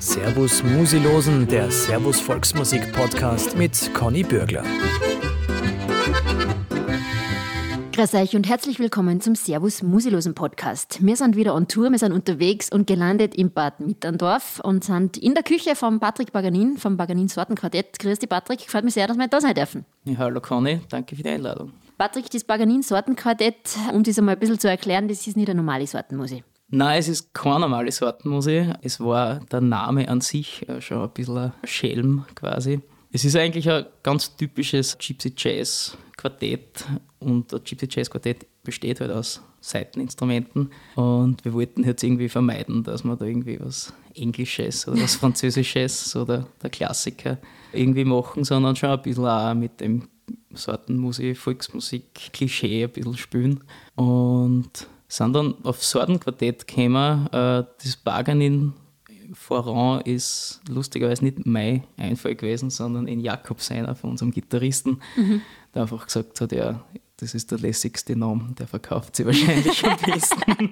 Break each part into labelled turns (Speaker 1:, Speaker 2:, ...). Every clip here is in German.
Speaker 1: Servus Musilosen, der Servus Volksmusik Podcast mit Conny Bürgler.
Speaker 2: Grüß euch und herzlich willkommen zum Servus Musilosen Podcast. Wir sind wieder on Tour, wir sind unterwegs und gelandet im Bad Mitterndorf und sind in der Küche von Patrick Baganin, vom Baganin Sortenquartett. Grüß dich Patrick, freut mich sehr, dass wir da sein dürfen.
Speaker 3: Ja, hallo Conny, danke für die Einladung.
Speaker 2: Patrick, das Baganin Sortenquartett, um das einmal ein bisschen zu erklären, das ist nicht eine normale Sortenmusik.
Speaker 3: Nein, es ist keine normale Sortenmusik. Es war der Name an sich äh, schon ein bisschen ein Schelm quasi. Es ist eigentlich ein ganz typisches Gypsy Jazz Quartett und das Gypsy Jazz Quartett besteht halt aus Seiteninstrumenten und wir wollten jetzt irgendwie vermeiden, dass man da irgendwie was Englisches oder was Französisches oder der Klassiker irgendwie machen, sondern schon ein bisschen auch mit dem Sortenmusik, Volksmusik, Klischee ein bisschen spielen und sind dann auf Sortenquartett gekommen. Äh, das Barganin Voran ist lustigerweise nicht mein Einfall gewesen, sondern in Jakob seiner von unserem Gitarristen, mhm. der einfach gesagt hat, ja, das ist der lässigste Name, der verkauft sie wahrscheinlich am besten.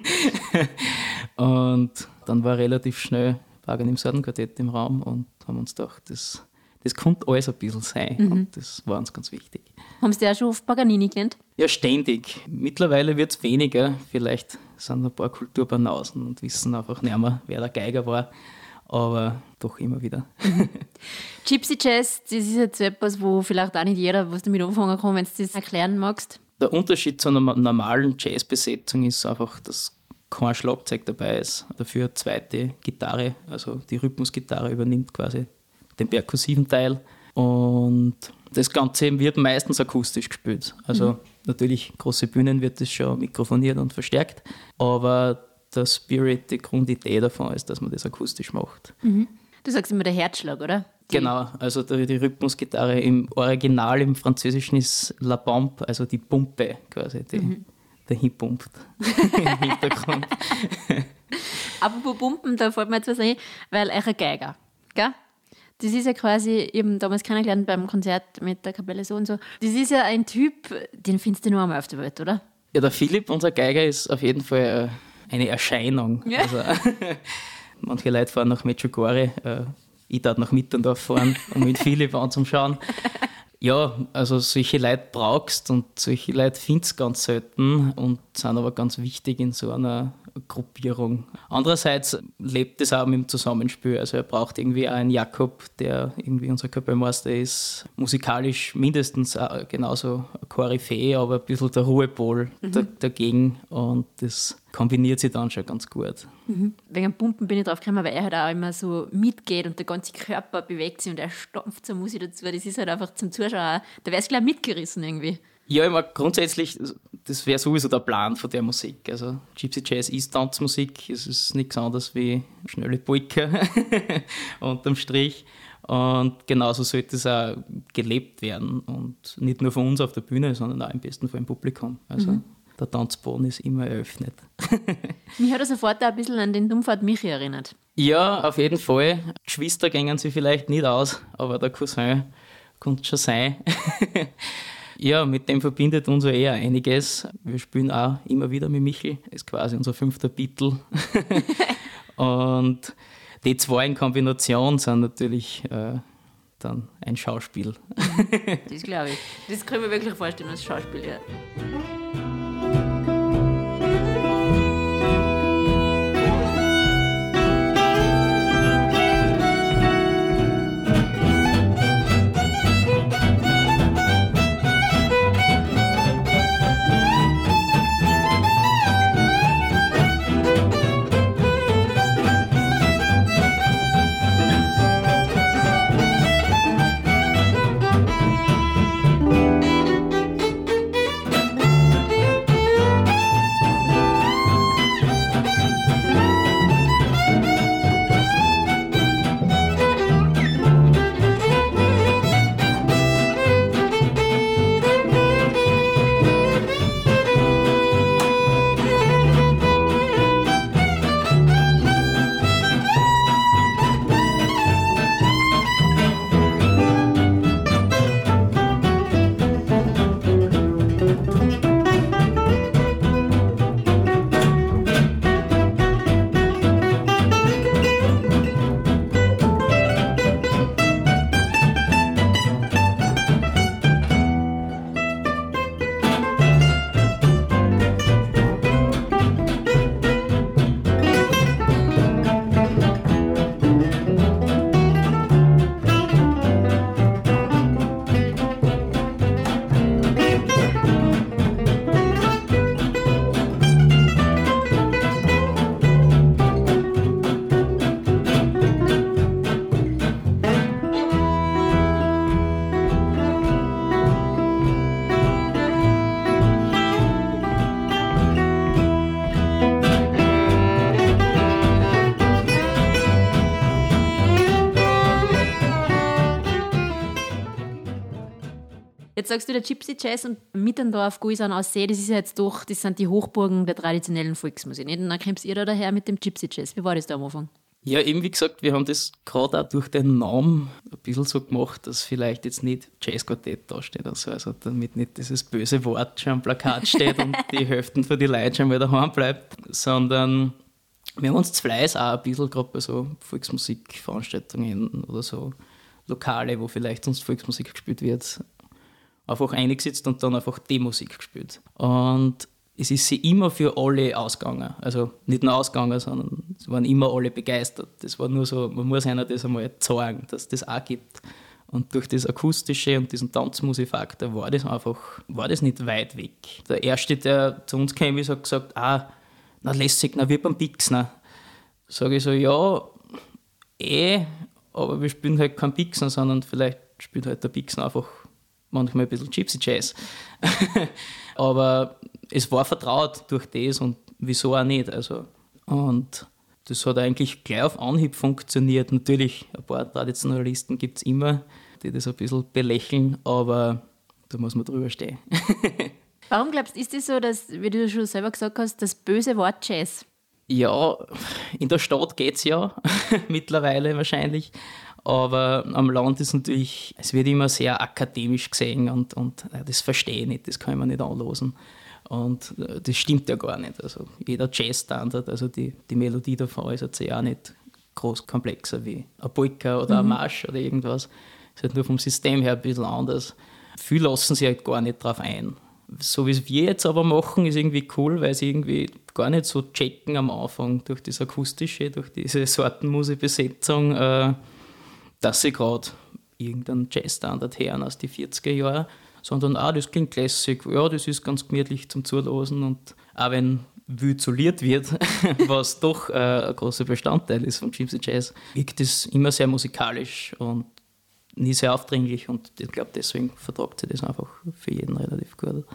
Speaker 3: und dann war relativ schnell Bargain im Sortenquartett im Raum und haben uns gedacht, das, das könnte alles ein bisschen sein mhm. und das war uns ganz wichtig.
Speaker 2: Haben Sie ja schon auf Paganini gelernt?
Speaker 3: Ja, ständig. Mittlerweile wird es weniger. Vielleicht sind ein paar Kulturbanausen und wissen einfach nicht mehr, wer der Geiger war. Aber doch immer wieder.
Speaker 2: Gypsy Jazz, das ist jetzt etwas, wo vielleicht auch nicht jeder was damit anfangen kann, wenn du das erklären magst.
Speaker 3: Der Unterschied zu einer normalen Jazzbesetzung ist einfach, dass kein Schlagzeug dabei ist. Dafür eine zweite Gitarre, also die Rhythmusgitarre übernimmt quasi den perkussiven Teil. Und das Ganze wird meistens akustisch gespielt. Also mhm. natürlich, große Bühnen wird das schon mikrofoniert und verstärkt, aber der Spirit, die Grundidee davon ist, dass man das akustisch macht.
Speaker 2: Mhm. Du sagst immer der Herzschlag, oder?
Speaker 3: Die genau, also die, die, Rhythmusgitarre im Original im Französischen ist La Pompe, also die Pumpe quasi, die, mhm. der hinpumpt im Hintergrund.
Speaker 2: Apropos Pumpen, da fällt mir jetzt was ein, weil ein Geiger, gell? Das ist ja quasi, eben damals kennengelernt beim Konzert mit der Kapelle so und so. Das ist ja ein Typ, den findest du nur einmal auf der Welt, oder?
Speaker 3: Ja, der Philipp, unser Geiger, ist auf jeden Fall äh, eine Erscheinung. Ja. Also, manche Leute fahren nach Medjugorje, äh, ich darf nach Mitterndorf fahren, um mit Philipp anzuschauen. Ja, also solche Leute brauchst und solche Leute findest ganz selten und sind aber ganz wichtig in so einer Gruppierung. Andererseits lebt es auch mit dem Zusammenspiel. Also er braucht irgendwie einen Jakob, der irgendwie unser Kapellmeister ist, musikalisch mindestens genauso ein Koryphäe, aber ein bisschen der Ruhepol mhm. dagegen und das kombiniert sich dann schon ganz gut.
Speaker 2: Mhm. Wegen Pumpen bin ich drauf gekommen, weil er halt auch immer so mitgeht und der ganze Körper bewegt sich und er stampft zur Musik dazu. Das ist halt einfach zum Zuschauer, da wärst du gleich mitgerissen irgendwie.
Speaker 3: Ja, ich meine, grundsätzlich, das wäre sowieso der Plan von der Musik. Also Gypsy Jazz ist Tanzmusik, es ist nichts anderes wie schnelle Polka unterm Strich. Und genauso sollte es auch gelebt werden. Und nicht nur von uns auf der Bühne, sondern auch im besten Fall im Publikum. Also mhm. Der Tanzboden ist immer eröffnet.
Speaker 2: Mich hat er sofort ein bisschen an den Dummfahrt Michi erinnert.
Speaker 3: Ja, auf jeden Fall. Geschwister gängen sie vielleicht nicht aus, aber der Cousin könnte schon sein. Ja, mit dem verbindet uns eher einiges. Wir spielen auch immer wieder mit Michel, ist quasi unser fünfter Beatle. und die zwei in Kombination sind natürlich äh, dann ein Schauspiel.
Speaker 2: das glaube ich. Das können wir wirklich vorstellen als Schauspiel, ja. Sagst du, der Gypsy Jazz und Mittendorf, Guisan Aussee, das ist ja jetzt doch, das sind die Hochburgen der traditionellen Volksmusik. Nicht? Und dann kommst ihr da daher mit dem Gypsy Jazz. Wie war das da am Anfang?
Speaker 3: Ja, eben wie gesagt, wir haben das gerade auch durch den Namen ein bisschen so gemacht, dass vielleicht jetzt nicht Jazzquartett da steht. Also, also damit nicht dieses böse Wort schon am Plakat steht und die Hälfte von den Leuten schon mal daheim bleibt, sondern wir haben uns zu Fleiß auch ein bisschen gerade bei so Volksmusikveranstaltungen oder so Lokale, wo vielleicht sonst Volksmusik gespielt wird, einfach eingesetzt und dann einfach die Musik gespielt. Und es ist sie immer für alle ausgegangen. Also nicht nur ausgegangen, sondern es waren immer alle begeistert. Das war nur so, man muss einer das einmal zeigen, dass das auch gibt. Und durch das Akustische und diesen Tanzmusikfaktor war das einfach, war das nicht weit weg. Der Erste, der zu uns kam, hat gesagt, ah, na lässig, na wie beim Pixner. Sage ich so, ja, eh, aber wir spielen halt kein Pixner, sondern vielleicht spielt halt der Pixner einfach manchmal ein bisschen Gypsy Jazz. aber es war vertraut durch das und wieso auch nicht. Also, und das hat eigentlich gleich auf Anhieb funktioniert. Natürlich, ein paar Traditionalisten gibt es immer, die das ein bisschen belächeln, aber da muss man drüber stehen.
Speaker 2: Warum glaubst du, ist es das so, dass, wie du schon selber gesagt hast, das böse Wort Jazz?
Speaker 3: Ja, in der Stadt geht es ja mittlerweile wahrscheinlich. Aber am Land ist natürlich, es wird immer sehr akademisch gesehen und, und das verstehe ich nicht, das kann man nicht anlosen. Und äh, das stimmt ja gar nicht. Also jeder Jazz-Standard, also die, die Melodie davon ist jetzt ja auch nicht groß komplexer wie ein Polka oder mhm. ein Marsch oder irgendwas. Es ist halt nur vom System her ein bisschen anders. Viele lassen sich halt gar nicht drauf ein. So wie es wir jetzt aber machen, ist irgendwie cool, weil sie irgendwie gar nicht so checken am Anfang durch das Akustische, durch diese Sortenmusikbesetzung, äh, dass sie gerade irgendeinen Jazzstandard hören aus den 40er Jahren sondern auch das klingt lässig, ja, das ist ganz gemütlich zum Zulosen und auch wenn isoliert wird, was doch äh, ein großer Bestandteil ist von Gypsy Jazz, wirkt es immer sehr musikalisch und nie sehr aufdringlich und ich glaube, deswegen vertragt sie das einfach für jeden relativ gut.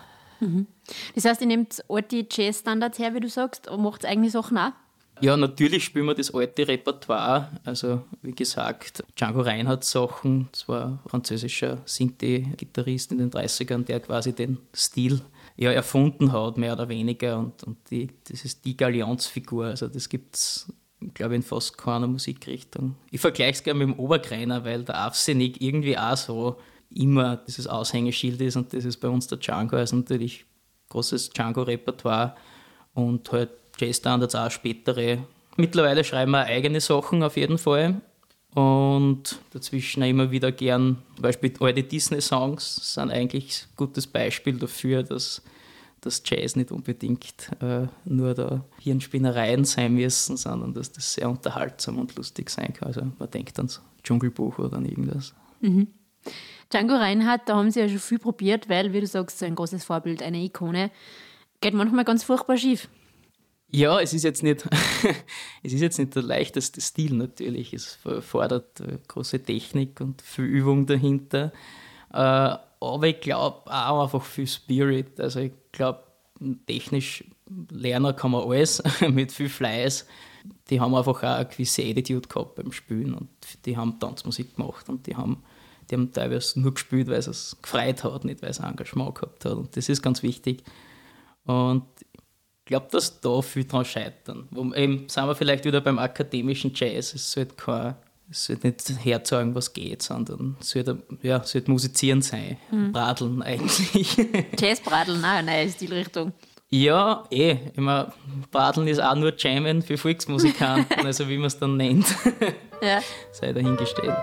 Speaker 2: Mhm. Das heißt, ihr nehmt alte Jazz-Standards her, wie du sagst, und macht eigene Sachen auch?
Speaker 3: Ja, natürlich spielen wir das alte Repertoire. Also, wie gesagt, Django Reinhardt Sachen, das war ein französischer Sinti-Gitarrist in den 30ern, der quasi den Stil ja, erfunden hat, mehr oder weniger. Und, und die, das ist die Galionsfigur. Also, das gibt es, glaube ich, in fast keiner Musikrichtung. Ich vergleiche es gerne mit dem Oberkreiner, weil der Afsenig irgendwie auch so immer dieses Aushängeschild ist und das ist bei uns der Django. Also, natürlich großes Django-Repertoire und halt J-Standards auch spätere. Mittlerweile schreiben wir eigene Sachen auf jeden Fall. Und dazwischen immer wieder gern, zum Beispiel alte Disney-Songs sind eigentlich ein gutes Beispiel dafür, dass dass Jazz nicht unbedingt äh, nur da Hirnspinnereien sein müssen, sondern dass das sehr unterhaltsam und lustig sein kann. Also man denkt ans Dschungelbuch oder an irgendwas.
Speaker 2: Mhm. Django Reinhardt, da haben sie ja schon viel probiert, weil, wie du sagst, so ein großes Vorbild, eine Ikone, geht manchmal ganz furchtbar schief.
Speaker 3: Ja, es ist jetzt nicht, es ist jetzt nicht der leichteste Stil natürlich. Es fordert äh, große Technik und viel Übung dahinter. Äh, aber ich glaube auch einfach viel Spirit. Also ich glaube, technisch lernen kann man alles mit viel Fleiß. Die haben einfach auch eine gewisse Attitude gehabt beim Spielen und die haben Tanzmusik gemacht und die haben, die haben teilweise nur gespielt, weil es gefreut hat, nicht weil es Engagement gehabt hat. Und das ist ganz wichtig. Und glaube, dass da viel dran scheitern. Wo, eben sind wir vielleicht wieder beim akademischen Jazz. Es sollte kein es sollte nicht herzeigen, was geht, sondern es sollte, ja, es sollte musizieren sein. Mhm. Bradeln eigentlich.
Speaker 2: Jazz-Bradeln, eine neue Stilrichtung.
Speaker 3: Ja, eh. Immer Bradeln ist auch nur Jammen für Volksmusikanten, also wie man es dann nennt. ja. Sei dahingestellt.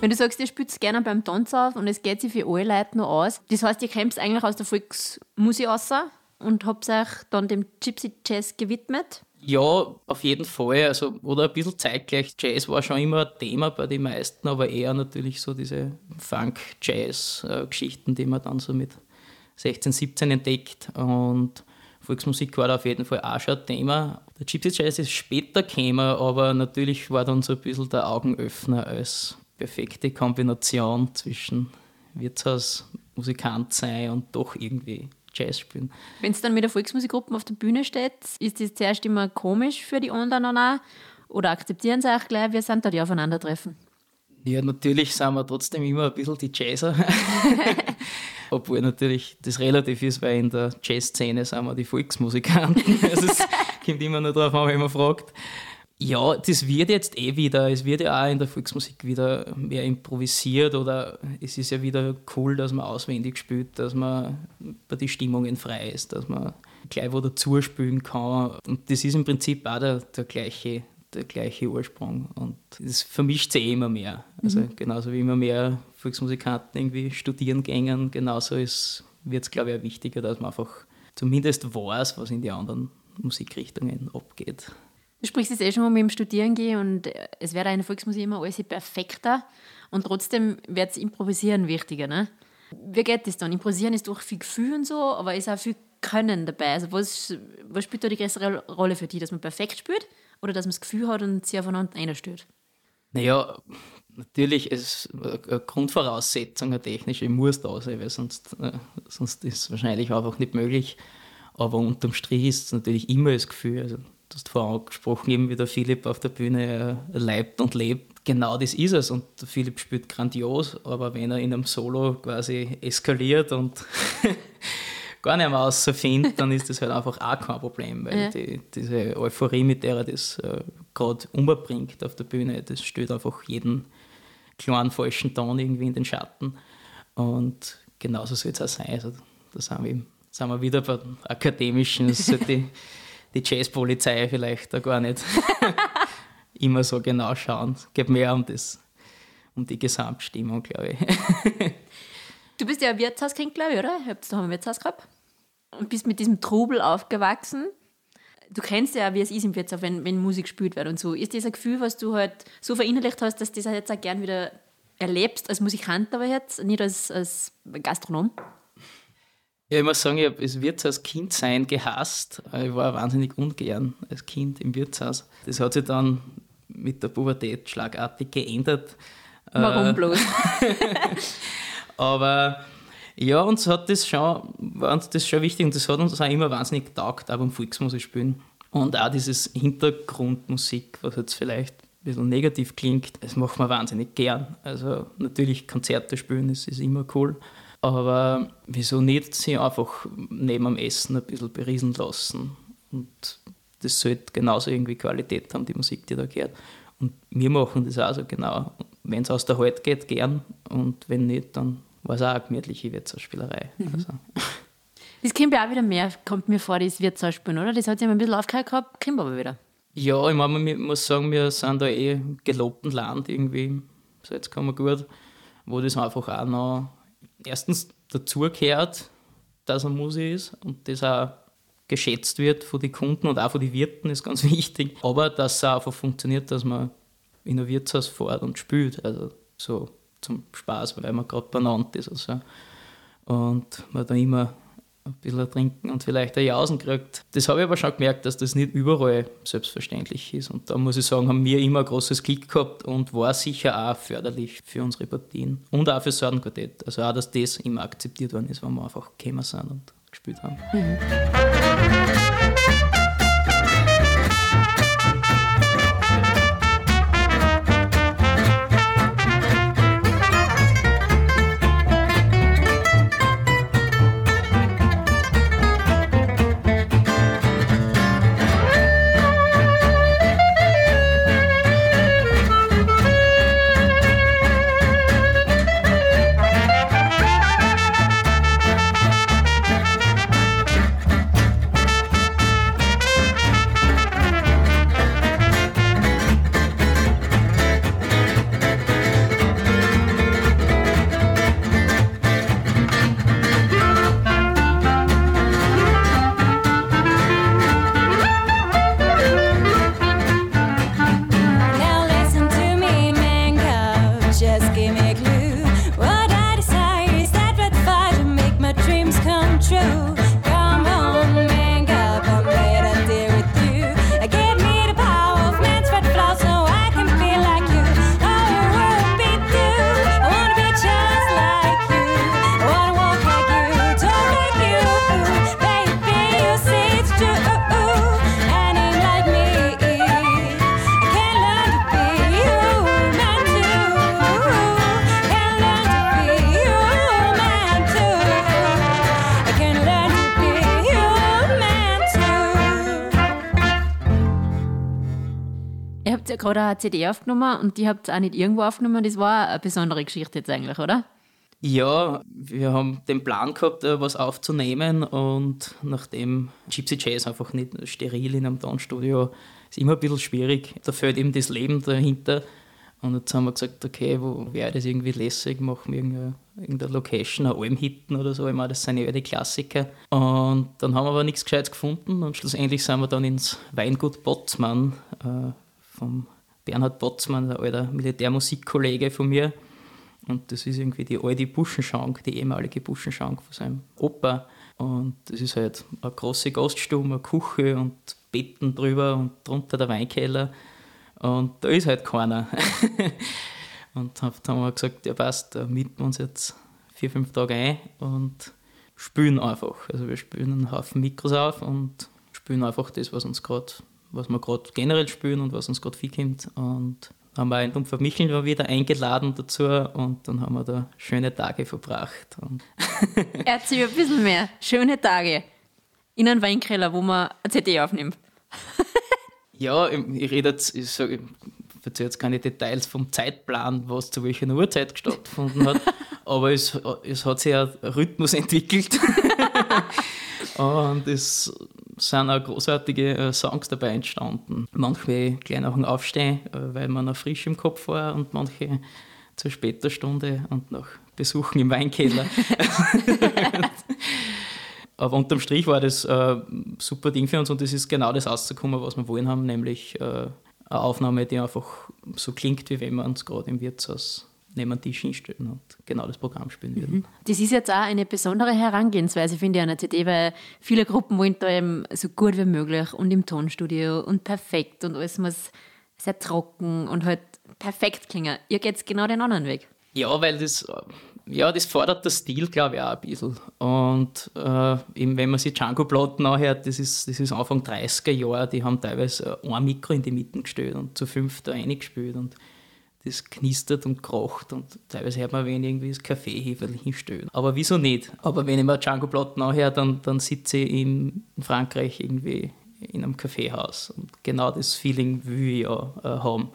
Speaker 2: Wenn du sagst, ihr spielt gerne beim Tanz auf und es geht sich für alle Leute noch aus, das heißt, ihr kommt eigentlich aus der Volksmusik raus und habt euch dann dem Gypsy Jazz gewidmet?
Speaker 3: Ja, auf jeden Fall. Also, oder ein bisschen zeitgleich. Jazz war schon immer ein Thema bei den meisten, aber eher natürlich so diese Funk-Jazz-Geschichten, die man dann so mit 16, 17 entdeckt. Und Volksmusik war da auf jeden Fall auch schon ein Thema. Der Gypsy Jazz ist später gekommen, aber natürlich war dann so ein bisschen der Augenöffner als perfekte Kombination zwischen Wirtshausmusikant sein und doch irgendwie Jazz spielen.
Speaker 2: Wenn es dann mit der Volksmusikgruppe auf der Bühne steht, ist das zuerst immer komisch für die anderen auch? Oder akzeptieren sie auch gleich, wir sind da die Aufeinandertreffen?
Speaker 3: Ja, natürlich sind wir trotzdem immer ein bisschen die Jazzer. Obwohl natürlich das relativ ist, weil in der Jazzszene sind wir die Volksmusikanten. Also es kommt immer nur darauf an, wenn man fragt. Ja, das wird jetzt eh wieder. Es wird ja auch in der Volksmusik wieder mehr improvisiert oder es ist ja wieder cool, dass man auswendig spielt, dass man bei den Stimmungen frei ist, dass man gleich wo dazu spielen kann. Und das ist im Prinzip auch der, der gleiche der gleiche Ursprung und es vermischt sich eh immer mehr. Also mhm. genauso wie immer mehr Volksmusikanten irgendwie studieren gängen, genauso wird es, glaube ich, auch wichtiger, dass man einfach zumindest weiß, was in die anderen Musikrichtungen abgeht.
Speaker 2: Du sprichst jetzt eh schon mal mit dem Studieren gehen und es wird in der Volksmusik immer alles perfekter und trotzdem wird das Improvisieren wichtiger. Ne? Wie geht das dann? Improvisieren ist durch viel Gefühl und so, aber ist auch viel Können dabei. Also was, was spielt da die größere Rolle für dich, dass man perfekt spielt oder dass man das Gefühl hat und sich aufeinander einstört?
Speaker 3: Naja, natürlich ist eine Grundvoraussetzung eine technische, muss da sein, weil sonst, äh, sonst ist es wahrscheinlich einfach nicht möglich. Aber unterm Strich ist es natürlich immer das Gefühl. Also, du hast vorhin angesprochen, eben wie der Philipp auf der Bühne äh, leibt und lebt. Genau das ist es. Und der Philipp spielt grandios, aber wenn er in einem Solo quasi eskaliert und gar nicht mehr rausfindet, dann ist das halt einfach auch kein Problem, weil ja. die, diese Euphorie, mit der er das äh, gerade umbringt auf der Bühne, das stellt einfach jeden kleinen falschen Ton irgendwie in den Schatten. Und genauso soll es auch sein. Also, da sind wir, sind wir wieder bei akademischen, das sollte die, Jazzpolizei vielleicht da gar nicht immer so genau schauen. Es geht mehr um das, um die Gesamtstimmung, glaube ich.
Speaker 2: Du bist ja ein Wirtshauskind, glaube ich, oder? Habt da haben ein Wirtshaus gehabt? Und bist mit diesem Trubel aufgewachsen. Du kennst ja, wie es ist im Wirtshaus, wenn, wenn Musik gespielt wird und so. Ist das ein Gefühl, was du halt so verinnerlicht hast, dass du das jetzt auch gern wieder erlebst, als Musikant aber jetzt, nicht als, als Gastronom?
Speaker 3: Ja, ich muss sagen, ich habe das Wirtshaus-Kind sein gehasst. Ich war wahnsinnig ungern als Kind im Wirtshaus. Das hat sich dann mit der Pubertät schlagartig geändert.
Speaker 2: Warum äh, bloß?
Speaker 3: Aber ja, uns hat das schon, war uns das schon wichtig und das hat uns auch immer wahnsinnig getaugt, auch beim Volksmusik spielen. Und auch dieses Hintergrundmusik, was jetzt vielleicht ein bisschen negativ klingt, das macht man wahnsinnig gern. Also natürlich Konzerte spielen, das ist immer cool. Aber wieso nicht sich einfach neben dem Essen ein bisschen beriesen lassen? Und das sollte genauso irgendwie Qualität haben, die Musik, die da gehört. Und wir machen das auch so genau. Wenn es aus der Halt geht, gern. Und wenn nicht, dann war es auch eine gemütliche Wirtshausspielerei. Mhm. Also.
Speaker 2: Das kommt ja auch wieder mehr, kommt mir vor, das Wirtshausspielen, oder? Das hat sich ein bisschen aufgehört gehabt, kommt aber wieder.
Speaker 3: Ja, ich meine, ich muss sagen, wir sind da eh im gelobten Land irgendwie, so jetzt kann man gut, wo das einfach auch noch erstens dazugehört, dass er Musik ist und das auch geschätzt wird von den Kunden und auch von den Wirten, ist ganz wichtig. Aber dass es auch einfach funktioniert, dass man in ein Wirtshaus fährt und spielt. Also so zum Spaß, weil man gerade benannt ist. Also. Und man da immer ein bisschen trinken und vielleicht ein Jausen kriegt. Das habe ich aber schon gemerkt, dass das nicht überall selbstverständlich ist. Und da muss ich sagen, haben wir immer ein großes Glück gehabt und war sicher auch förderlich für unsere Partien. Und auch für Sortenquartett. Also auch, dass das immer akzeptiert worden ist, wenn wir einfach gekommen sind und gespielt haben. Mhm.
Speaker 2: Gerade eine CD aufgenommen und die habt ihr auch nicht irgendwo aufgenommen. Das war eine besondere Geschichte jetzt eigentlich, oder?
Speaker 3: Ja, wir haben den Plan gehabt, äh, was aufzunehmen und nachdem Gypsy Jazz einfach nicht steril in einem Tonstudio ist immer ein bisschen schwierig. Da fällt eben das Leben dahinter. Und jetzt haben wir gesagt, okay, wo wäre das irgendwie lässig, machen wir irgendeine, irgendeine Location, eine Almhitten oder so. Ich meine, das sind ja die Klassiker. Und dann haben wir aber nichts Gescheites gefunden und schlussendlich sind wir dann ins Weingut Botzmann äh, vom Bernhard Botzmann, der alter Militärmusikkollege von mir. Und das ist irgendwie die alte Buschenschank, die ehemalige Buschenschank von seinem Opa. Und das ist halt eine große Gaststube, eine Küche und Betten drüber und drunter der Weinkeller. Und da ist halt keiner. und dann haben wir gesagt, ja passt, da mieten wir uns jetzt vier, fünf Tage ein und spielen einfach. Also wir spielen einen Haufen Mikros auf und spielen einfach das, was uns gerade, was wir gerade generell spielen und was uns gerade viel kommt. Und haben wir einen Dumpfer Michel wieder eingeladen dazu und dann haben wir da schöne Tage verbracht.
Speaker 2: Erzähl ein bisschen mehr. Schöne Tage in einem Weinkeller, wo man eine CD aufnimmt.
Speaker 3: Ja, ich rede jetzt, ich sage, erzähle jetzt keine Details vom Zeitplan, was zu welcher Uhrzeit stattgefunden hat, aber es, es hat sich ein Rhythmus entwickelt. und es sind auch großartige äh, Songs dabei entstanden. Manche gleich nach dem Aufstehen, äh, weil man noch frisch im Kopf war und manche zur später Stunde und nach Besuchen im Weinkeller. Aber unterm Strich war das äh, super Ding für uns und es ist genau das rauszukommen, was wir wollen haben, nämlich äh, eine Aufnahme, die einfach so klingt, wie wenn wir uns gerade im Wirtshaus neben den Tisch hinstellen und genau das Programm spielen würden. Mhm.
Speaker 2: Das ist jetzt auch eine besondere Herangehensweise, finde ich, an der CD, weil viele Gruppen wollen da eben so gut wie möglich und im Tonstudio und perfekt und alles muss sehr trocken und halt perfekt klingen. Ihr geht genau den anderen Weg.
Speaker 3: Ja, weil das ja, das fordert der Stil, glaube ich, auch ein bisschen. Und äh, eben, wenn man sich Django-Platten anhört, das ist, das ist Anfang 30er Jahre, die haben teilweise ein Mikro in die Mitte gestellt und zu fünf da reingespielt und das knistert und krocht und teilweise hört man, wenn irgendwie das Kaffeeheferl hinstellen. Aber wieso nicht? Aber wenn ich mir Django-Platten anhöre, dann, dann sitze ich in Frankreich irgendwie in einem Kaffeehaus und genau das Feeling will ich ja äh, haben.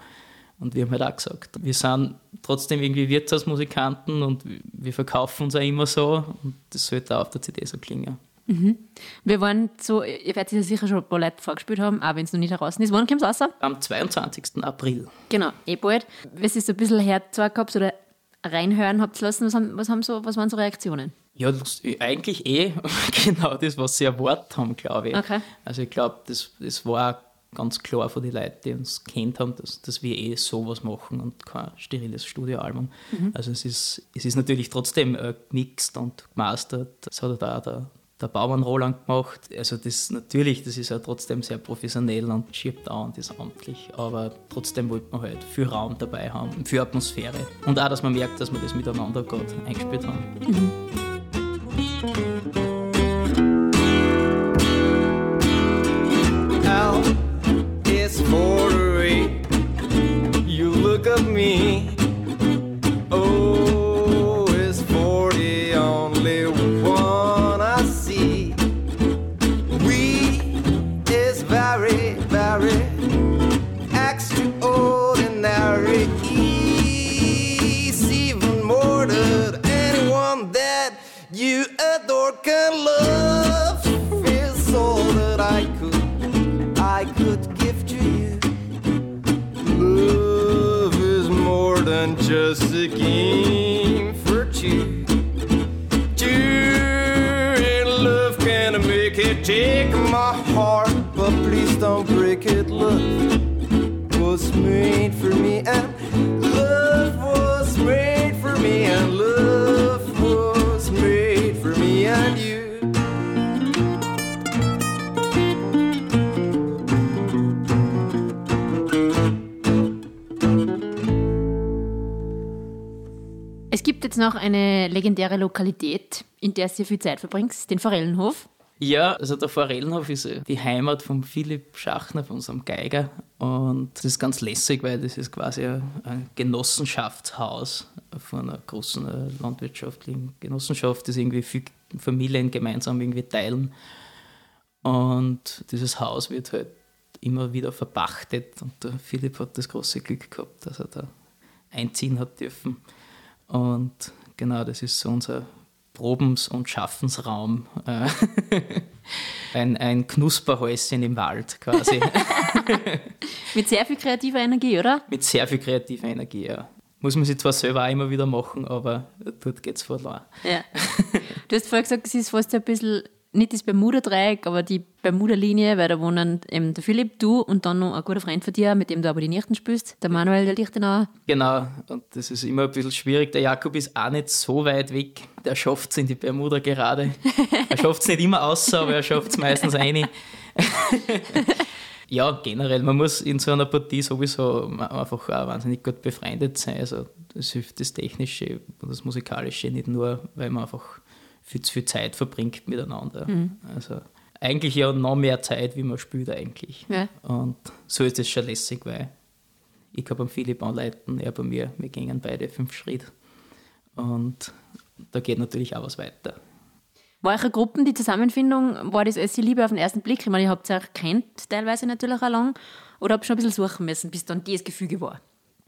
Speaker 3: Und wir haben halt auch gesagt, wir sind trotzdem irgendwie Wirtshausmusikanten und wir verkaufen uns auch immer so und das sollte auch auf der CD so klingen.
Speaker 2: Mhm. Wir waren so, ihr werdet ja sicher schon ein paar Leute vorgespielt haben, auch wenn es noch nicht heraus ist. Wann kommt es raus?
Speaker 3: Am 22. April.
Speaker 2: Genau, eh bald. Was ist so ein bisschen hergezeigt gehabt oder reinhören habt lassen, was, haben, was, haben so, was waren so Reaktionen?
Speaker 3: Ja, das, eigentlich eh genau das, was sie erwartet haben, glaube ich.
Speaker 2: Okay.
Speaker 3: Also ich glaube, das, das war ganz klar von den Leuten, die uns kennt haben, dass, dass wir eh sowas machen und kein steriles Studioalbum. Mhm. Also es ist, es ist natürlich trotzdem äh, gemixt und gemastert. Das hat da der, der Baumann Roland gemacht. Also das natürlich, das ist ja trotzdem sehr professionell und schiebt auch und ist amtlich. Aber trotzdem wollte man halt viel Raum dabei haben, viel Atmosphäre. Und auch, dass man merkt, dass wir das miteinander gerade eingespielt haben. Mhm.
Speaker 2: Noch eine legendäre Lokalität, in der du viel Zeit verbringst, den Forellenhof.
Speaker 3: Ja, also der Forellenhof ist die Heimat von Philipp Schachner, von unserem Geiger. Und das ist ganz lässig, weil das ist quasi ein Genossenschaftshaus von einer großen äh, landwirtschaftlichen Genossenschaft, das irgendwie viele Familien gemeinsam irgendwie teilen. Und dieses Haus wird halt immer wieder verpachtet und der Philipp hat das große Glück gehabt, dass er da einziehen hat dürfen. Und genau, das ist so unser Probens- und Schaffensraum. Äh, ein, ein Knusperhäuschen im Wald quasi.
Speaker 2: Mit sehr viel kreativer Energie, oder?
Speaker 3: Mit sehr viel kreativer Energie, ja. Muss man sich zwar selber auch immer wieder machen, aber dort geht es verloren.
Speaker 2: Ja. Du hast vorher gesagt, es ist fast ein bisschen nicht das Bermuda-Dreieck, aber die Bermuda-Linie, weil da wohnen eben der Philipp, du und dann noch ein guter Freund von dir, mit dem du aber die Nichten spielst, der Manuel der Lichtenauer.
Speaker 3: Genau, und das ist immer ein bisschen schwierig. Der Jakob ist auch nicht so weit weg. Der schafft es in die Bermuda gerade. er schafft es nicht immer außer, aber er schafft es meistens eine. ja, generell, man muss in so einer Partie sowieso einfach auch wahnsinnig gut befreundet sein. Also das hilft das Technische und das Musikalische nicht nur, weil man einfach viel zu viel Zeit verbringt miteinander. Mhm. Also eigentlich ja noch mehr Zeit, wie man spielt eigentlich. Ja. Und so ist es schon lässig, weil ich kann beim Philipp anleiten, er bei mir, wir gehen beide fünf Schritte. Und da geht natürlich auch was weiter.
Speaker 2: War eure Gruppen, die Zusammenfindung, war das alles die Liebe auf den ersten Blick? Ich meine, ihr habt es auch kennt, teilweise natürlich auch lang. Oder habt ihr schon ein bisschen suchen müssen, bis dann dieses Gefüge war?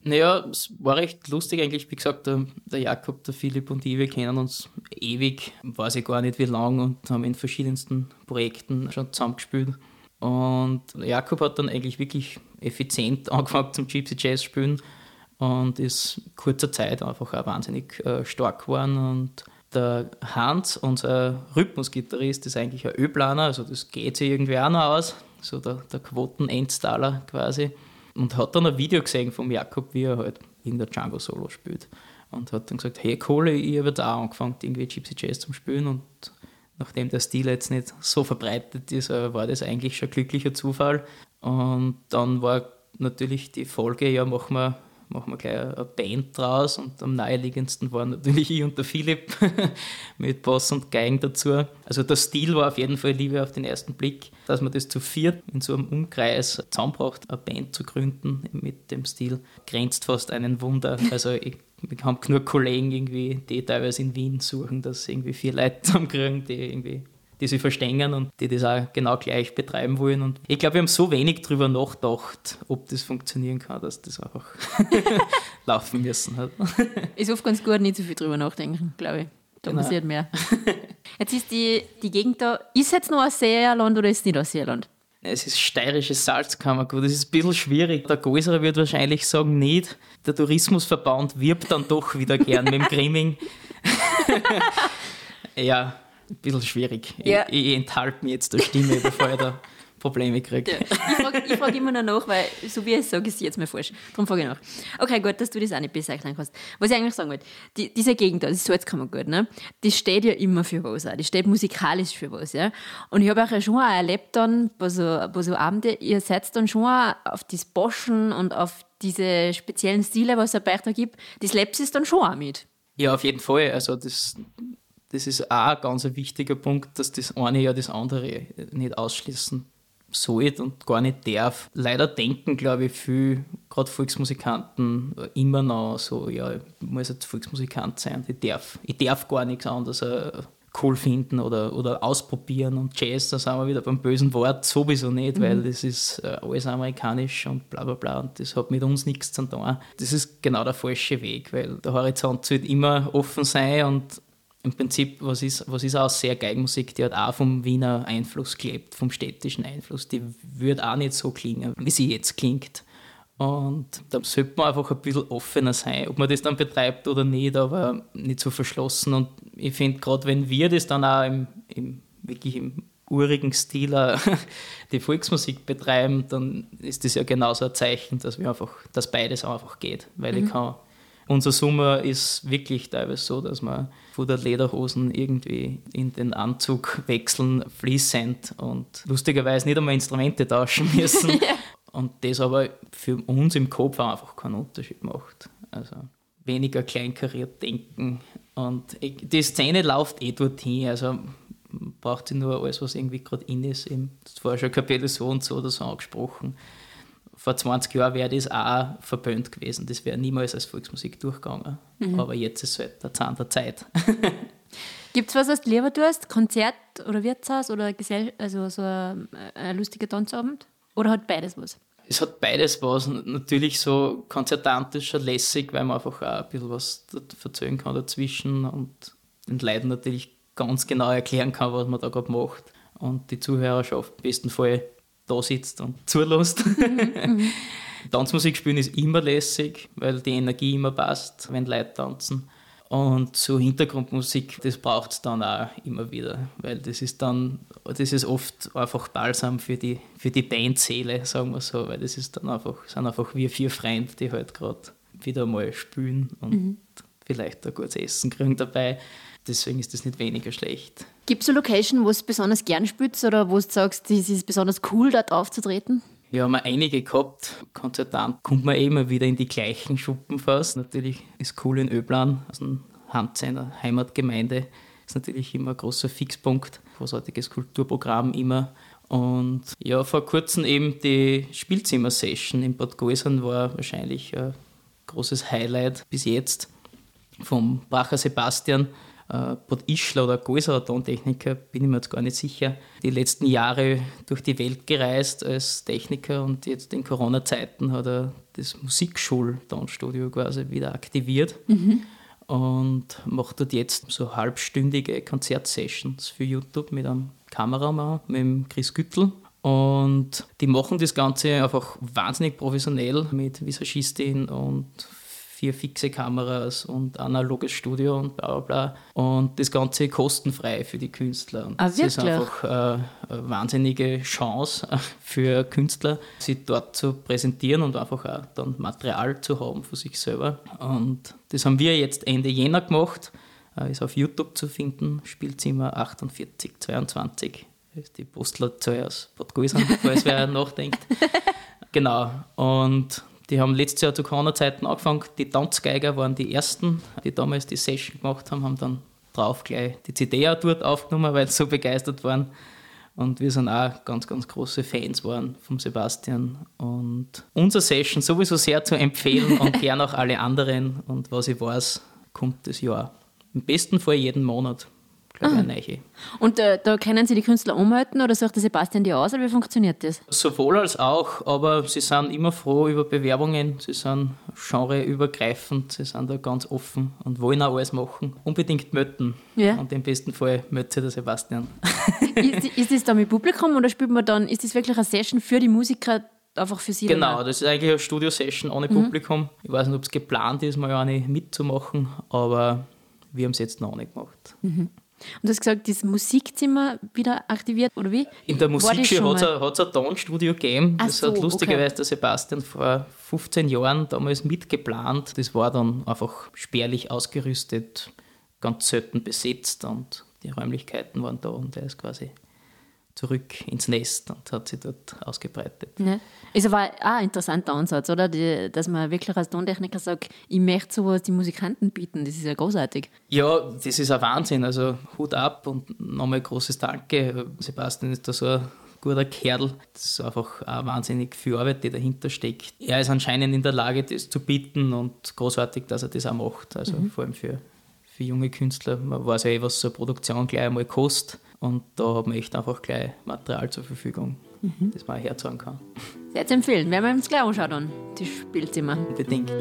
Speaker 3: Naja, es war recht lustig eigentlich. Wie gesagt, der, der Jakob, der Philipp und ich, wir kennen uns ewig, weiß ich gar nicht wie lang und haben in verschiedensten Projekten schon zusammengespielt. Und Jakob hat dann eigentlich wirklich effizient angefangen zum Gypsy Jazz spielen und ist kurzer Zeit einfach auch wahnsinnig äh, stark geworden. Und der Hans, unser Rhythmusgitarrist, ist eigentlich ein Ölplaner, also das geht sich irgendwie auch noch aus, so der, der Quoten-Endstaler quasi und hat dann ein Video gesehen vom Jakob, wie er halt in der Django Solo spielt. Und hat dann gesagt, hey Kohle, ich habe auch angefangen, irgendwie Gypsy Jazz zu spielen und nachdem der Stil jetzt nicht so verbreitet ist, äh, war das eigentlich schon glücklicher Zufall. Und dann war natürlich die Folge, ja, machen wir machen wir gleich eine Band draus und am naheliegendsten waren natürlich ich und der Philipp mit Bass und Geigen dazu. Also der Stil war auf jeden Fall Liebe auf den ersten Blick, dass man das zu viert in so einem Umkreis zusammenbraucht, eine Band zu gründen mit dem Stil, grenzt fast einen Wunder. Also ich, wir haben genug Kollegen irgendwie, die teilweise in Wien suchen, dass irgendwie vier Leute zusammenkriegen, die irgendwie die sie verstehen und die das auch genau gleich betreiben wollen. Und ich glaube, wir haben so wenig darüber nachgedacht, ob das funktionieren kann, dass das einfach laufen müssen hat.
Speaker 2: Ist oft ganz gut, nicht so viel drüber nachdenken, glaube ich. Da genau. passiert mehr. Jetzt ist die, die Gegend da, ist jetzt noch ein Seeland oder ist es nicht ein Seeland?
Speaker 3: Es ist steirisches Salzkammergut. Das ist ein bisschen schwierig. Der Größere wird wahrscheinlich sagen, nicht. Der Tourismusverband wirbt dann doch wieder gern mit dem Grimming. ja, ein bisschen schwierig. Ja. Ich, ich enthalte mich jetzt der Stimme, bevor ich da Probleme kriege. Ja.
Speaker 2: Ich frage frag immer noch nach, weil so wie ich es sage, ist es jetzt mal falsch. Darum frage ich nach. Okay, gut, dass du das auch nicht bezeichnen kannst. Was ich eigentlich sagen wollte, die, diese Gegend da, das Salzkammergut, ne, das steht ja immer für was auch. Das steht musikalisch für was, ja. Und ich habe auch schon auch erlebt dann, bei so, bei so Abende, ihr seid dann schon auch auf das Boschen und auf diese speziellen Stile, was es bei euch da gibt, das lebt es dann schon auch mit.
Speaker 3: Ja, auf jeden Fall. Also das das ist auch ein ganz wichtiger Punkt, dass das eine ja das andere nicht ausschließen sollte und gar nicht darf. Leider denken, glaube ich, viele, gerade Volksmusikanten, immer noch so, ja, ich muss jetzt Volksmusikant sein, ich darf, ich darf gar nichts anderes äh, cool finden oder, oder ausprobieren und Jazz, da sind wir wieder beim bösen Wort, sowieso nicht, mhm. weil das ist äh, alles amerikanisch und bla bla bla und das hat mit uns nichts zu tun. Das ist genau der falsche Weg, weil der Horizont sollte immer offen sein und im Prinzip, was ist, was ist auch sehr Geigenmusik, die hat auch vom Wiener Einfluss gelebt, vom städtischen Einfluss. Die würde auch nicht so klingen, wie sie jetzt klingt. Und da sollte man einfach ein bisschen offener sein, ob man das dann betreibt oder nicht, aber nicht so verschlossen. Und ich finde, gerade wenn wir das dann auch im, im wirklich im urigen Stil die Volksmusik betreiben, dann ist das ja genauso ein Zeichen, dass wir einfach, dass beides einfach geht. Weil mhm. ich kann unser Sommer ist wirklich teilweise so, dass wir von der Lederhosen irgendwie in den Anzug wechseln, fließend und lustigerweise nicht einmal Instrumente tauschen müssen. ja. Und das aber für uns im Kopf einfach keinen Unterschied macht. Also weniger kleinkariert denken. Und die Szene läuft eh dorthin. Also braucht sie nur alles, was irgendwie gerade in ist. Eben, das war schon Kapelle so und so oder so angesprochen vor 20 Jahren wäre das auch verböhnt gewesen. Das wäre niemals als Volksmusik durchgegangen. Mhm. Aber jetzt ist es halt der Zahn der Zeit.
Speaker 2: Gibt es was, was du lieber tust? Konzert oder Wirtshaus oder Gesell also so ein, ein lustiger Tanzabend? Oder hat beides was?
Speaker 3: Es hat beides was. Natürlich so konzertantisch schon lässig, weil man einfach auch ein bisschen was verzögern kann dazwischen und den Leuten natürlich ganz genau erklären kann, was man da gerade macht. Und die Zuhörerschaft im besten Fall da sitzt und zulässt. Mhm. Tanzmusik spielen ist immer lässig, weil die Energie immer passt, wenn Leute tanzen. Und so Hintergrundmusik, das braucht es dann auch immer wieder, weil das ist dann, das ist oft einfach balsam für die, für die Bandseele, sagen wir so, weil das ist dann einfach, sind einfach wir vier Freunde, die halt gerade wieder mal spielen und mhm. vielleicht ein gutes Essen kriegen dabei. Deswegen ist das nicht weniger schlecht.
Speaker 2: Gibt es eine Location, wo du besonders gern spielst oder wo du sagst, es ist besonders cool, dort aufzutreten?
Speaker 3: Wir haben einige gehabt. Dank kommt man eh immer wieder in die gleichen Schuppen fast. Natürlich ist cool in Öblan, also Hand seiner Heimatgemeinde, ist natürlich immer ein großer Fixpunkt. Großartiges Kulturprogramm immer. Und ja, vor kurzem eben die Spielzimmer-Session in Bad Gäusern war wahrscheinlich ein großes Highlight bis jetzt vom Bracher Sebastian Bad Ischler oder Gäuserer Tontechniker, bin ich mir jetzt gar nicht sicher, die letzten Jahre durch die Welt gereist als Techniker und jetzt in Corona-Zeiten hat er das Musikschul-Tonstudio quasi wieder aktiviert. Mhm. Und macht dort jetzt so halbstündige Konzertsessions für YouTube mit einem Kameramann, mit dem Chris Güttel. Und die machen das Ganze einfach wahnsinnig professionell mit Visagistin und vier fixe Kameras und analoges Studio und bla bla bla. Und das Ganze kostenfrei für die Künstler. Und
Speaker 2: ah,
Speaker 3: das ist einfach äh, eine wahnsinnige Chance für Künstler, sich dort zu präsentieren und einfach auch dann Material zu haben für sich selber. Und das haben wir jetzt Ende Jänner gemacht. Äh, ist auf YouTube zu finden, Spielzimmer 4822. Das ist die Postleitzahl aus Bad Gäusern, falls wer nachdenkt. Genau. Und die haben letztes Jahr zu Corona-Zeiten angefangen. Die Tanzgeiger waren die ersten, die damals die Session gemacht haben, haben dann drauf gleich die CD auch dort aufgenommen, weil sie so begeistert waren. Und wir sind auch ganz, ganz große Fans waren vom Sebastian. Und unsere Session sowieso sehr zu empfehlen und gern auch alle anderen. Und was ich weiß, kommt das Jahr. Im besten Fall jeden Monat glaube ich, eine
Speaker 2: Und äh, da können Sie die Künstler umhalten oder sagt der Sebastian die aus oder wie funktioniert das?
Speaker 3: Sowohl als auch, aber sie sind immer froh über Bewerbungen, sie sind genreübergreifend, sie sind da ganz offen und wollen auch alles machen. Unbedingt möten. Ja. Und im besten Fall möchte der Sebastian.
Speaker 2: ist, ist das da mit Publikum oder spielt man dann, ist das wirklich eine Session für die Musiker, einfach für sie?
Speaker 3: Genau, das ist eigentlich eine Studio-Session ohne mhm. Publikum. Ich weiß nicht, ob es geplant ist, mal eine mitzumachen, aber wir haben es jetzt noch nicht gemacht.
Speaker 2: Mhm. Und du hast gesagt, das Musikzimmer wieder aktiviert, oder wie?
Speaker 3: In der Musikschule hat es ein Tonstudio gegeben. Ach das so, hat lustigerweise okay. der Sebastian vor 15 Jahren damals mitgeplant. Das war dann einfach spärlich ausgerüstet, ganz selten besetzt und die Räumlichkeiten waren da und er ist quasi zurück ins Nest und hat sich dort ausgebreitet.
Speaker 2: Ja. Ist aber auch ein interessanter Ansatz, oder? Die, dass man wirklich als Tontechniker sagt, ich möchte sowas die Musikanten bieten. Das ist ja großartig.
Speaker 3: Ja, das ist ein Wahnsinn. Also Hut ab und nochmal großes Danke. Sebastian ist da so ein guter Kerl. Das ist einfach auch wahnsinnig viel Arbeit, die dahinter steckt. Er ist anscheinend in der Lage, das zu bieten und großartig, dass er das auch macht. Also mhm. vor allem für, für junge Künstler. Man weiß ja eh, was so eine Produktion gleich einmal kostet. Und da hat man echt einfach gleich Material zur Verfügung, mhm. das man herzeigen kann.
Speaker 2: Sehr zu empfehlen. Werden wir uns gleich anschauen, dann, die Spielzimmer.
Speaker 3: Unbedingt.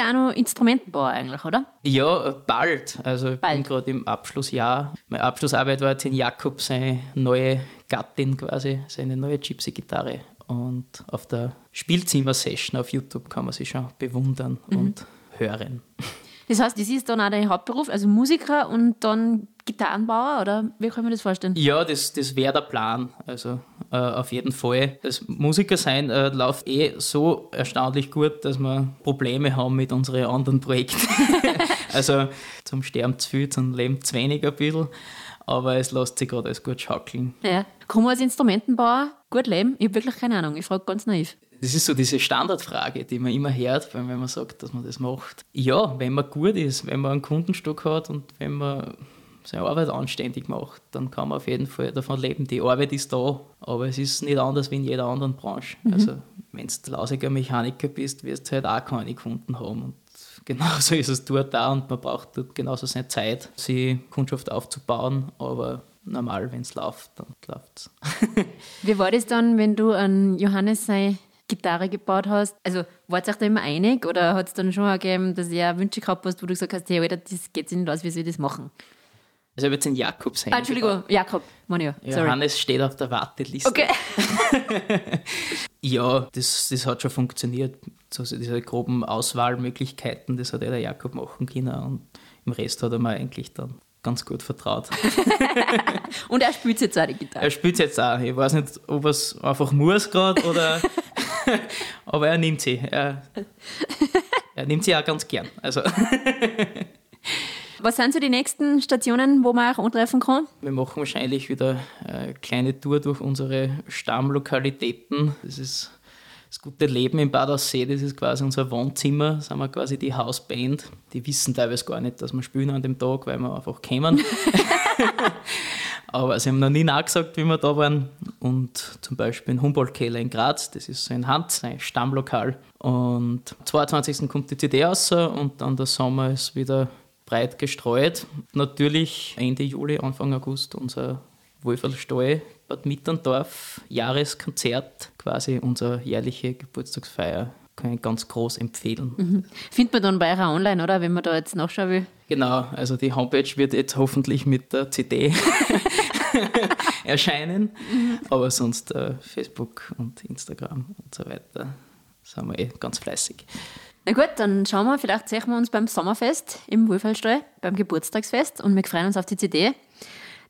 Speaker 2: Ja auch noch Instrumentenbauer eigentlich, oder?
Speaker 3: Ja, bald. Also ich
Speaker 2: Bald.
Speaker 3: bin gerade im Abschlussjahr. Meine Abschlussarbeit war jetzt in Jakob, seine neue Gattin quasi, seine neue Gypsy-Gitarre. Und auf der Spielzimmer-Session auf YouTube kann man sie schon bewundern und hören.
Speaker 2: Das heißt, das ist dann auch dein Hauptberuf, also Musiker und dann Gitarrenbauer, oder wie kann man das vorstellen?
Speaker 3: Ja, das, das wäre der Plan. Also äh, auf jeden Fall. Das Musiker sein äh, läuft eh so erstaunlich gut, dass wir Probleme haben mit unseren anderen Projekten. also zum Sterben zu viel, zum Leben zu wenig ein bisschen. Aber es lässt sich gerade alles gut schaukeln.
Speaker 2: Ja. Kann man als Instrumentenbauer gut leben? Ich habe wirklich keine Ahnung. Ich frage ganz naiv.
Speaker 3: Das ist so diese Standardfrage, die man immer hört, wenn man sagt, dass man das macht. Ja, wenn man gut ist, wenn man einen Kundenstock hat und wenn man seine Arbeit anständig macht, dann kann man auf jeden Fall davon leben. Die Arbeit ist da, aber es ist nicht anders wie in jeder anderen Branche. Also, wenn du lausiger Mechaniker bist, wirst du halt auch keine Kunden haben. Und genauso ist es dort da und man braucht dort genauso seine Zeit, sich Kundschaft aufzubauen, aber normal, wenn es läuft, dann läuft es.
Speaker 2: Wie war das dann, wenn du an Johannes seine Gitarre gebaut hast? Also, wart ihr euch da immer einig oder hat es dann schon gegeben, dass ihr Wünsche gehabt hast, wo du gesagt hast, hey, Alter, das geht sich nicht aus, wie soll ich das machen?
Speaker 3: Also, ich habe jetzt den Jakob sein.
Speaker 2: Ah, Entschuldigung, Jakob, meine ja.
Speaker 3: Johannes steht auf der Warteliste.
Speaker 2: Okay.
Speaker 3: Ja, das, das hat schon funktioniert. So diese groben Auswahlmöglichkeiten, das hat ja der Jakob machen können und im Rest hat er mir eigentlich dann ganz gut vertraut.
Speaker 2: Und er spielt jetzt auch die Gitarre.
Speaker 3: Er spielt jetzt auch. Ich weiß nicht, ob er es einfach muss gerade oder. aber er nimmt sie. Er, er nimmt sie auch ganz gern. Also,
Speaker 2: Was sind so die nächsten Stationen, wo man auch antreffen kann?
Speaker 3: wir machen wahrscheinlich wieder eine kleine Tour durch unsere Stammlokalitäten. Das ist das gute Leben im Bad Aussee, das ist quasi unser Wohnzimmer, da sind wir quasi die Hausband. Die wissen teilweise gar nicht, dass wir spielen an dem Tag, weil wir einfach kämen. Aber sie haben noch nie nachgesagt, wie wir da waren. Und zum Beispiel in Humboldt-Keller in Graz, das ist so in Hand, ein Stammlokal. Und am 22. kommt die CD raus und dann der Sommer ist wieder breit gestreut. Natürlich Ende Juli, Anfang August unser Wolferlstall Bad Mitterndorf Jahreskonzert, quasi unsere jährliche Geburtstagsfeier. Kann ich ganz groß empfehlen.
Speaker 2: Findet man dann bei eurer online, oder? Wenn man da jetzt nachschauen will.
Speaker 3: Genau, also die Homepage wird jetzt hoffentlich mit der CD erscheinen, aber sonst äh, Facebook und Instagram und so weiter sind wir eh ganz fleißig.
Speaker 2: Na gut, dann schauen wir, vielleicht sehen wir uns beim Sommerfest im Wohlfahrtsstall, beim Geburtstagsfest und wir freuen uns auf die CD.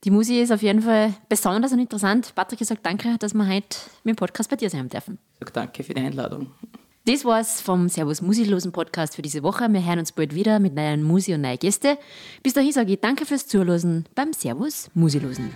Speaker 2: Die Musik ist auf jeden Fall besonders und interessant. Patrick, ich sage danke, dass wir heute mit dem Podcast bei dir sein dürfen.
Speaker 3: Danke für die Einladung.
Speaker 2: Das war's vom Servus Musilosen Podcast für diese Woche. Wir hören uns bald wieder mit neuen Musi und neuen Gäste. Bis dahin sage ich danke fürs Zuhören beim Servus Musilosen.